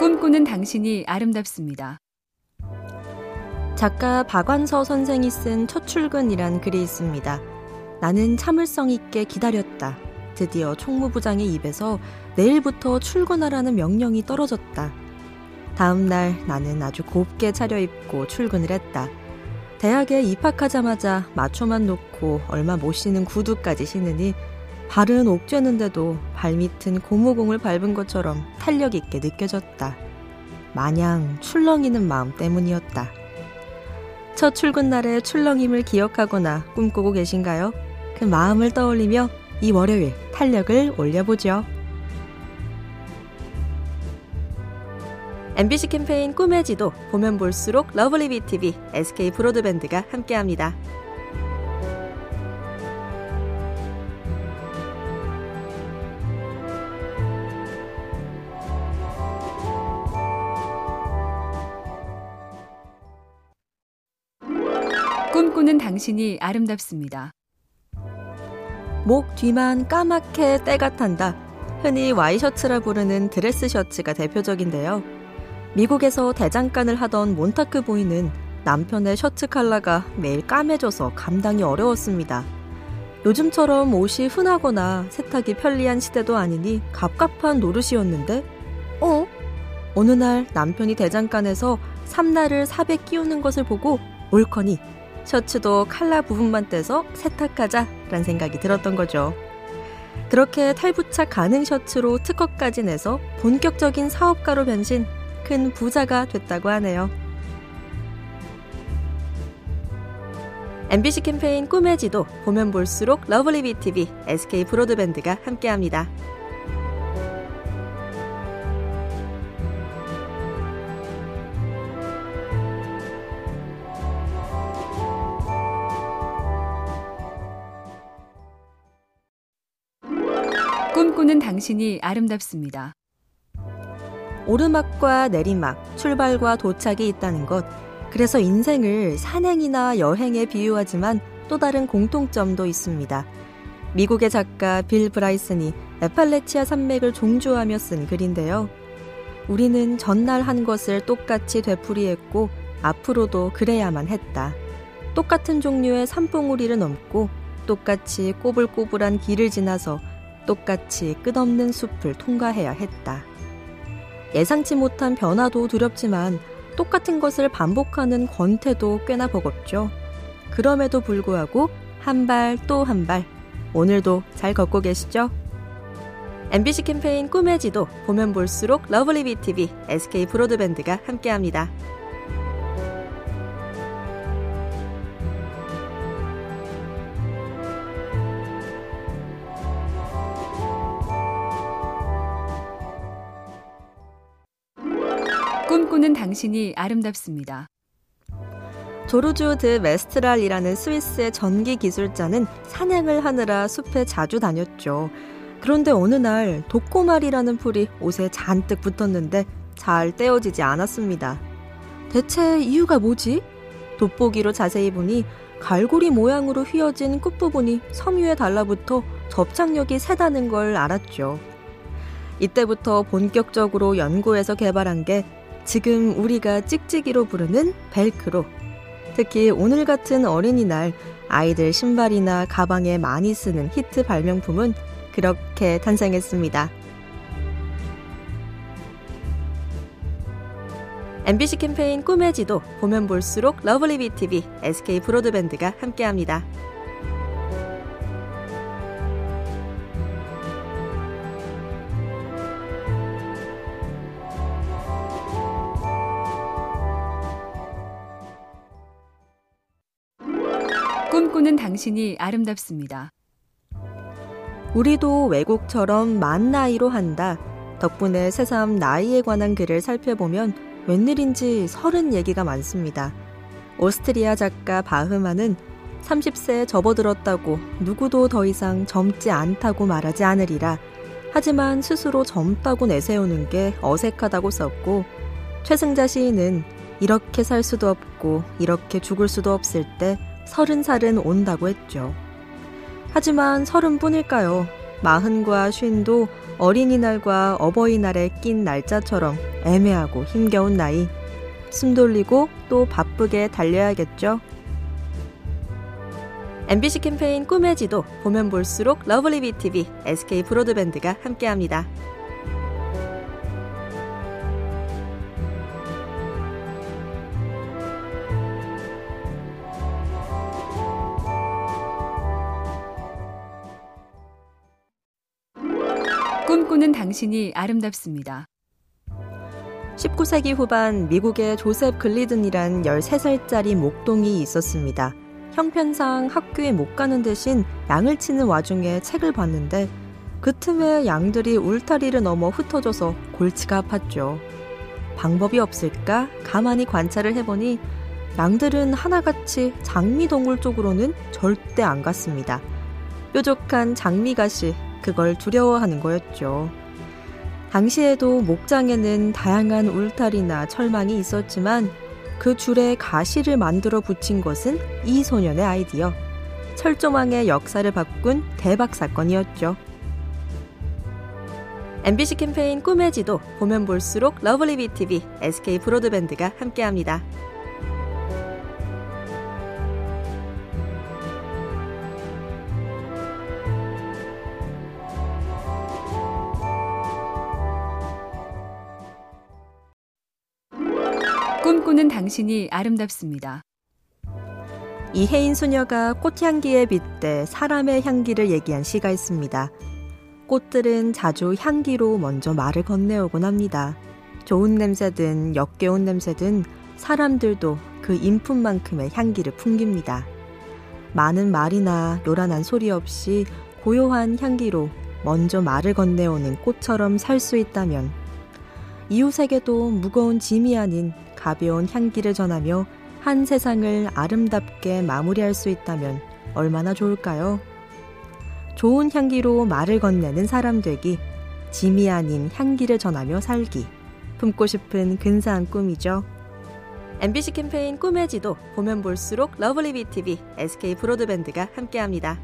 꿈꾸는 당신이 아름답습니다. 작가 박완서 선생이 쓴 첫 출근이란 글이 있습니다. 나는 참을성 있게 기다렸다. 드디어 총무부장의 입에서 내일부터 출근하라는 명령이 떨어졌다. 다음 날 나는 아주 곱게 차려입고 출근을 했다. 대학에 입학하자마자 마초만 놓고 얼마 못 신은 구두까지 신으니 발은 옥죄는데도 발밑은 고무공을 밟은 것처럼 탄력 있게 느껴졌다. 마냥 출렁이는 마음 때문이었다. 첫 출근 날의 출렁임을 기억하거나 꿈꾸고 계신가요? 그 마음을 떠올리며 이 월요일 탄력을 올려보죠. MBC 캠페인 꿈의 지도 보면 볼수록 lovely BTV, SK 브로드밴드가 함께합니다. 꿈꾸는 당신이 아름답습니다. 목 뒤만 까맣게 때가 탄다. 흔히 와이셔츠라 부르는 드레스 셔츠가 대표적인데요. 미국에서 대장간을 하던 몬타크 부인은 남편의 셔츠 컬러가 매일 까매져서 감당이 어려웠습니다. 요즘처럼 옷이 흔하거나 세탁이 편리한 시대도 아니니 갑갑한 노릇이었는데, 어? 어느 날 남편이 대장간에서 삽날을 삽에 끼우는 것을 보고 옳거니 셔츠도 칼라 부분만 떼서 세탁하자라는 생각이 들었던 거죠. 그렇게 탈부착 가능 셔츠로 특허까지 내서 본격적인 사업가로 변신, 큰 부자가 됐다고 하네요. MBC 캠페인 꿈의 지도 보면 볼수록 lovely BTV, SK 브로드밴드가 함께합니다. 꿈꾸는 당신이 아름답습니다. 오르막과 내리막, 출발과 도착이 있다는 것. 그래서 인생을 산행이나 여행에 비유하지만 또 다른 공통점도 있습니다. 미국의 작가 빌 브라이슨이 에팔레치아 산맥을 종주하며 쓴 글인데요. 우리는 전날 한 것을 똑같이 되풀이했고 앞으로도 그래야만 했다. 똑같은 종류의 산봉우리를 넘고 똑같이 꼬불꼬불한 길을 지나서 똑같이 끝없는 숲을 통과해야 했다. 예상치 못한 변화도 두렵지만 똑같은 것을 반복하는 권태도 꽤나 버겁죠. 그럼에도 불구하고 한 발 또 한 발, 오늘도 잘 걷고 계시죠? MBC 캠페인 꿈의 지도 보면 볼수록 lovely BTV, SK 브로드밴드가 함께합니다. 꿈꾸는 당신이 아름답습니다. 조르주 드 메스트랄이라는 스위스의 전기 기술자는 사냥을 하느라 숲에 자주 다녔죠. 그런데 어느 날 도꼬마리라는 풀이 옷에 잔뜩 붙었는데 잘 떼어지지 않았습니다. 대체 이유가 뭐지? 돋보기로 자세히 보니 갈고리 모양으로 휘어진 끝부분이 섬유에 달라붙어 접착력이 세다는 걸 알았죠. 이때부터 본격적으로 연구해서 개발한 게 지금 우리가 찍찍이로 부르는 벨크로. 특히 오늘 같은 어린이날 아이들 신발이나 가방에 많이 쓰는 히트 발명품은 그렇게 탄생했습니다. MBC 캠페인 꿈의 지도 보면 볼수록 lovely BTV, SK 브로드밴드가 함께합니다. 꿈꾸는 당신이 아름답습니다. 우리도 외국처럼 만 나이로 한다. 덕분에 새삼 나이에 관한 글을 살펴보면 웬일인지 서른 얘기가 많습니다. 오스트리아 작가 바흐만은 30세에 접어들었다고 누구도 더 이상 젊지 않다고 말하지 않으리라. 하지만 스스로 젊다고 내세우는 게 어색하다고 썼고, 최승자 시인은 이렇게 살 수도 없고 이렇게 죽을 수도 없을 때 서른 살은 온다고 했죠. 하지만 서른뿐일까요? 마흔과 쉰도 어린이날과 어버이날에 낀 날짜처럼 애매하고 힘겨운 나이. 숨 돌리고 또 바쁘게 달려야겠죠. MBC 캠페인 꿈의 지도 보면 볼수록 lovely BTV, SK 브로드밴드가 함께합니다. 꿈꾸는 당신이 아름답습니다. 19세기 후반 미국의 조셉 글리든이란 13살짜리 목동이 있었습니다. 형편상 학교에 못 가는 대신 양을 치는 와중에 책을 봤는데 그 틈에 양들이 울타리를 넘어 흩어져서 골치가 아팠죠. 방법이 없을까 가만히 관찰을 해보니 양들은 하나같이 장미동굴 쪽으로는 절대 안 갔습니다. 뾰족한 장미가시 그걸 두려워하는 거였죠. 당시에도 목장에는 다양한 울타리나 철망이 있었지만 그 줄에 가시를 만들어 붙인 것은 이 소년의 아이디어. 철조망의 역사를 바꾼 대박 사건이었죠. MBC 캠페인 꿈의 지도 보면 볼수록 lovely BTV, SK 브로드밴드가 함께합니다. 꿈꾸는 당신이 아름답습니다. 이혜인 수녀가 꽃향기에 빗대 사람의 향기를 얘기한 시가 있습니다. 꽃들은 자주 향기로 먼저 말을 건네오곤 합니다. 좋은 냄새든 역겨운 냄새든 사람들도 그 인품만큼의 향기를 풍깁니다. 많은 말이나 요란한 소리 없이 고요한 향기로 먼저 말을 건네오는 꽃처럼 살 수 있다면 이웃에게도 무거운 짐이 아닌 가벼운 향기를 전하며 한 세상을 아름답게 마무리할 수 있다면 얼마나 좋을까요? 좋은 향기로 말을 건네는 사람 되기, 짐이 아닌 향기를 전하며 살기, 품고 싶은 근사한 꿈이죠. MBC 캠페인 꿈의 지도 보면 볼수록 lovely BTV, SK 브로드밴드가 함께합니다.